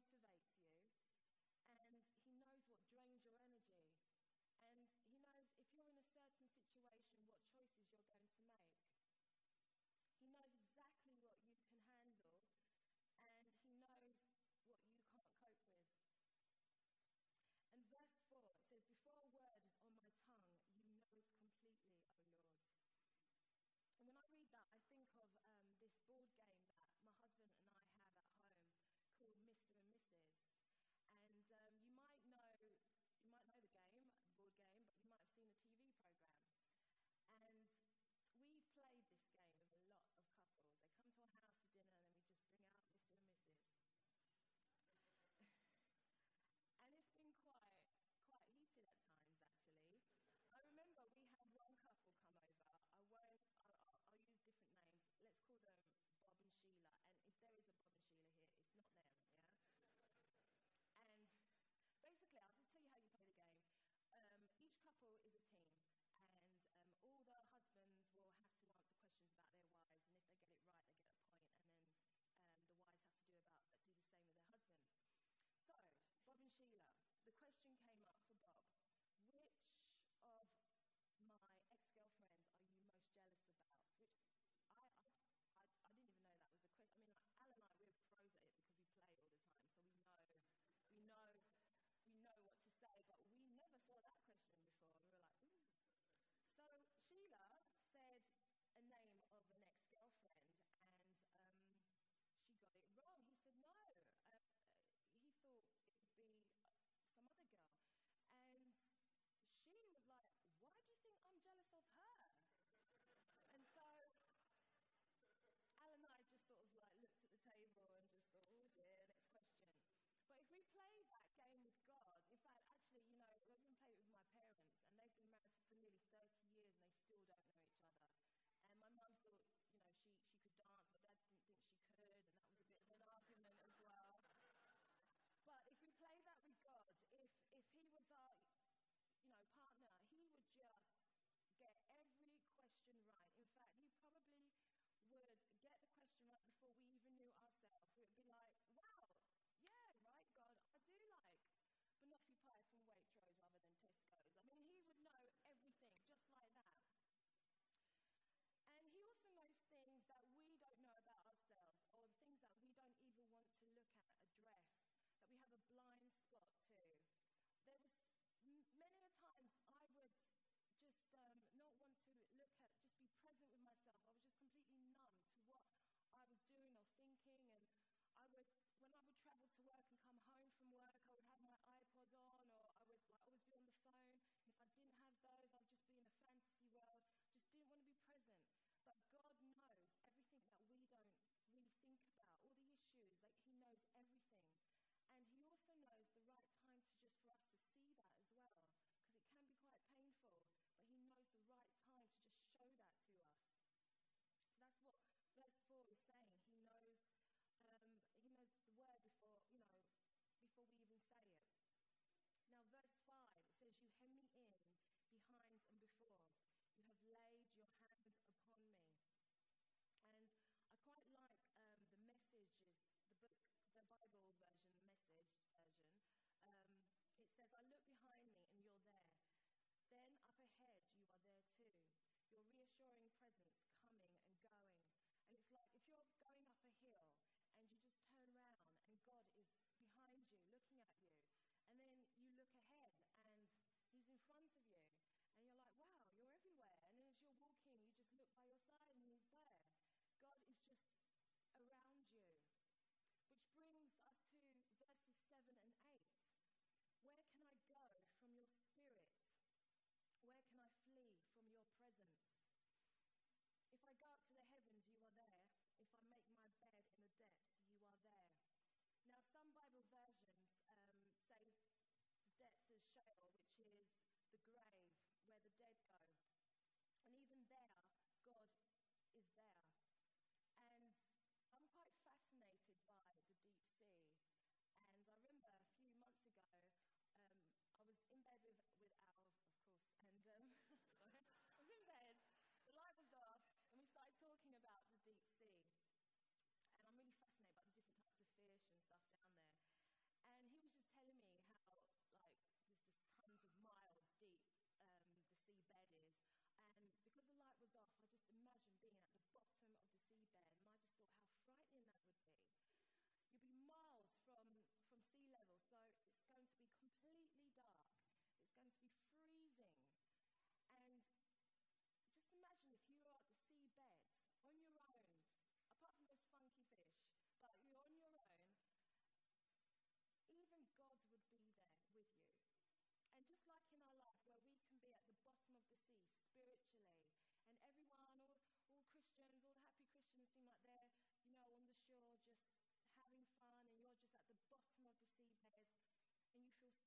motivation many a times I would just um, not want to look at, just be present with myself. I was just completely numb to what I was doing or thinking. And I would, when I would travel to work and come home from work,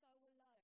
so alone.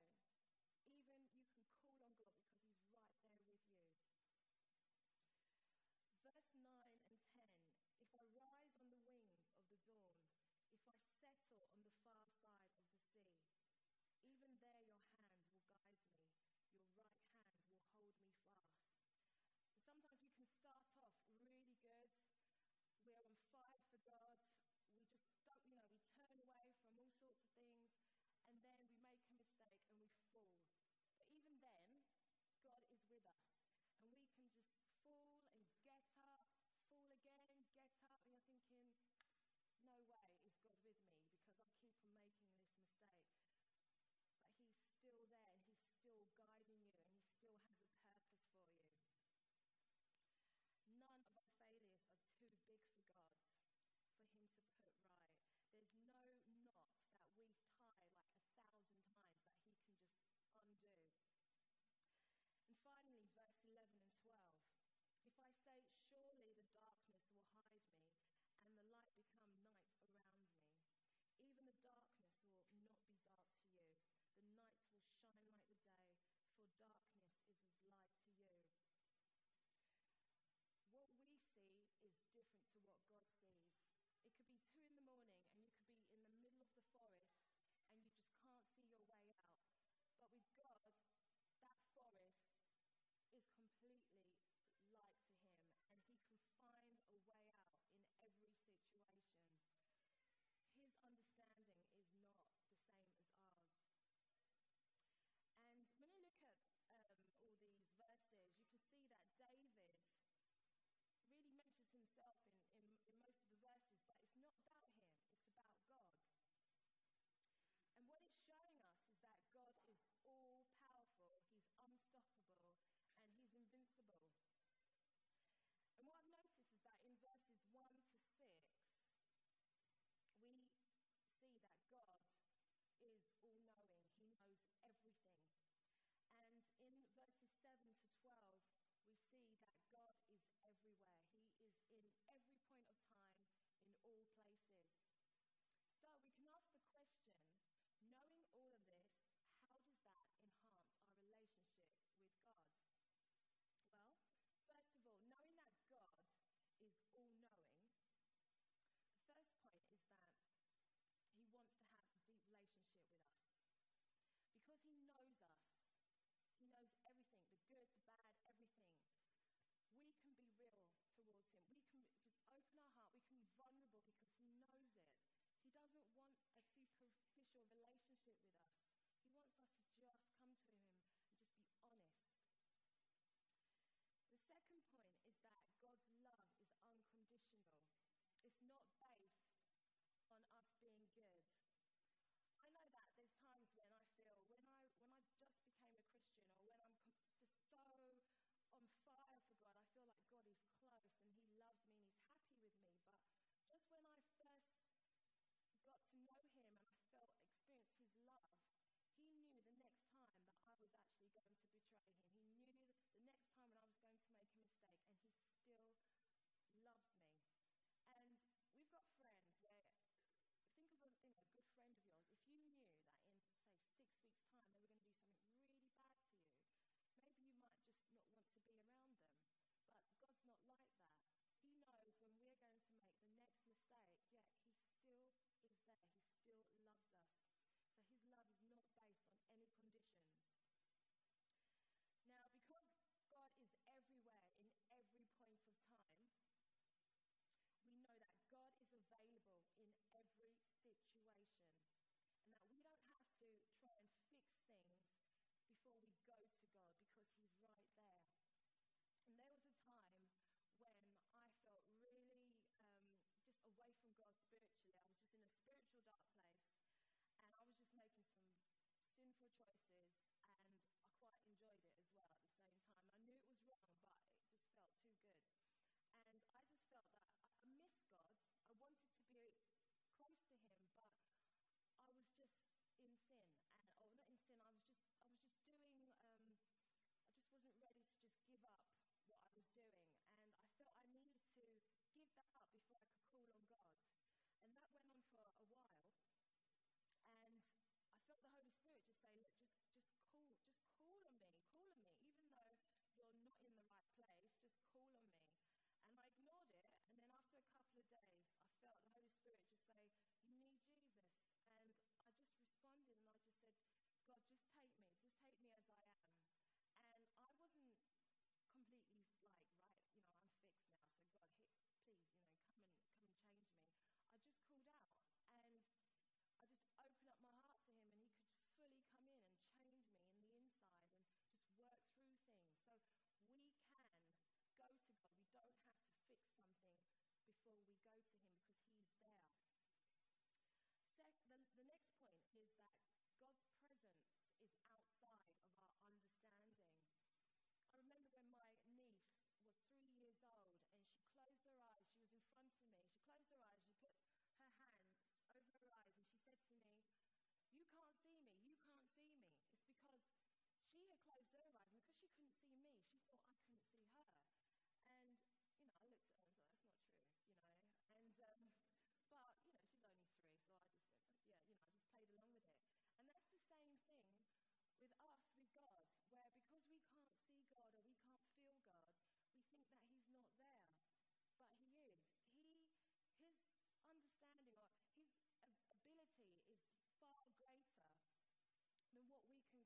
can just open our heart, we can be vulnerable because choices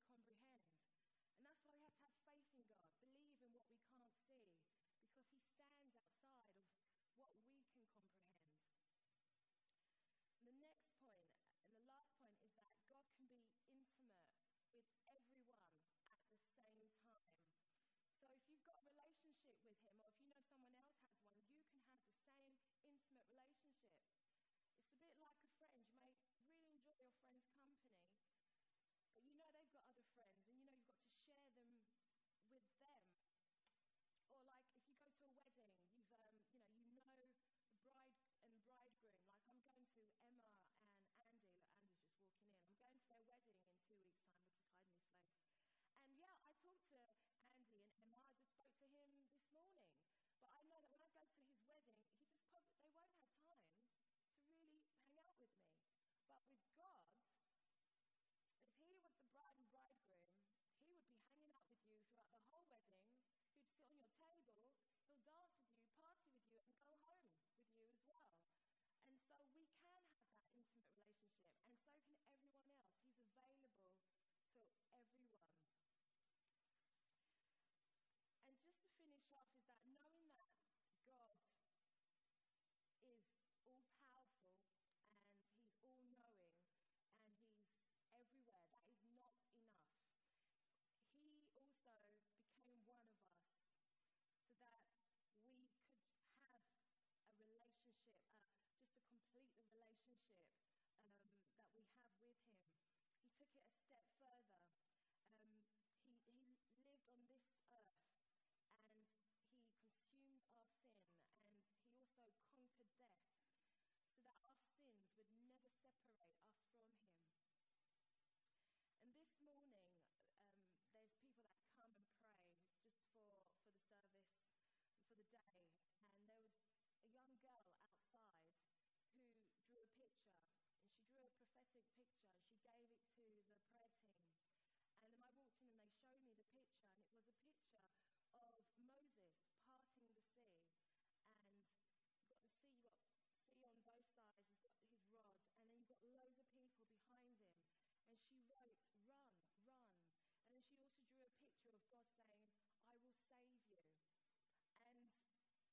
comprehend. And that's why we have to have faith in God, believe in what we can't see, because He stands outside of what we can comprehend. And the next point, and the last point, is that God can be intimate death, so that our sins would never separate us from Him. And this morning, um, there's people that come and pray just for, for the service, for the day. And there was a young girl outside who drew a picture, and she drew a prophetic picture, she gave quote, run, run. And then she also drew a picture of God saying, I will save you. And I just felt like I needed to say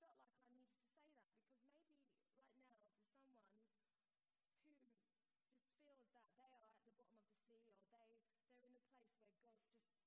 that because maybe right now for someone who just feels that they are at the bottom of the sea or they, they're in a place where God just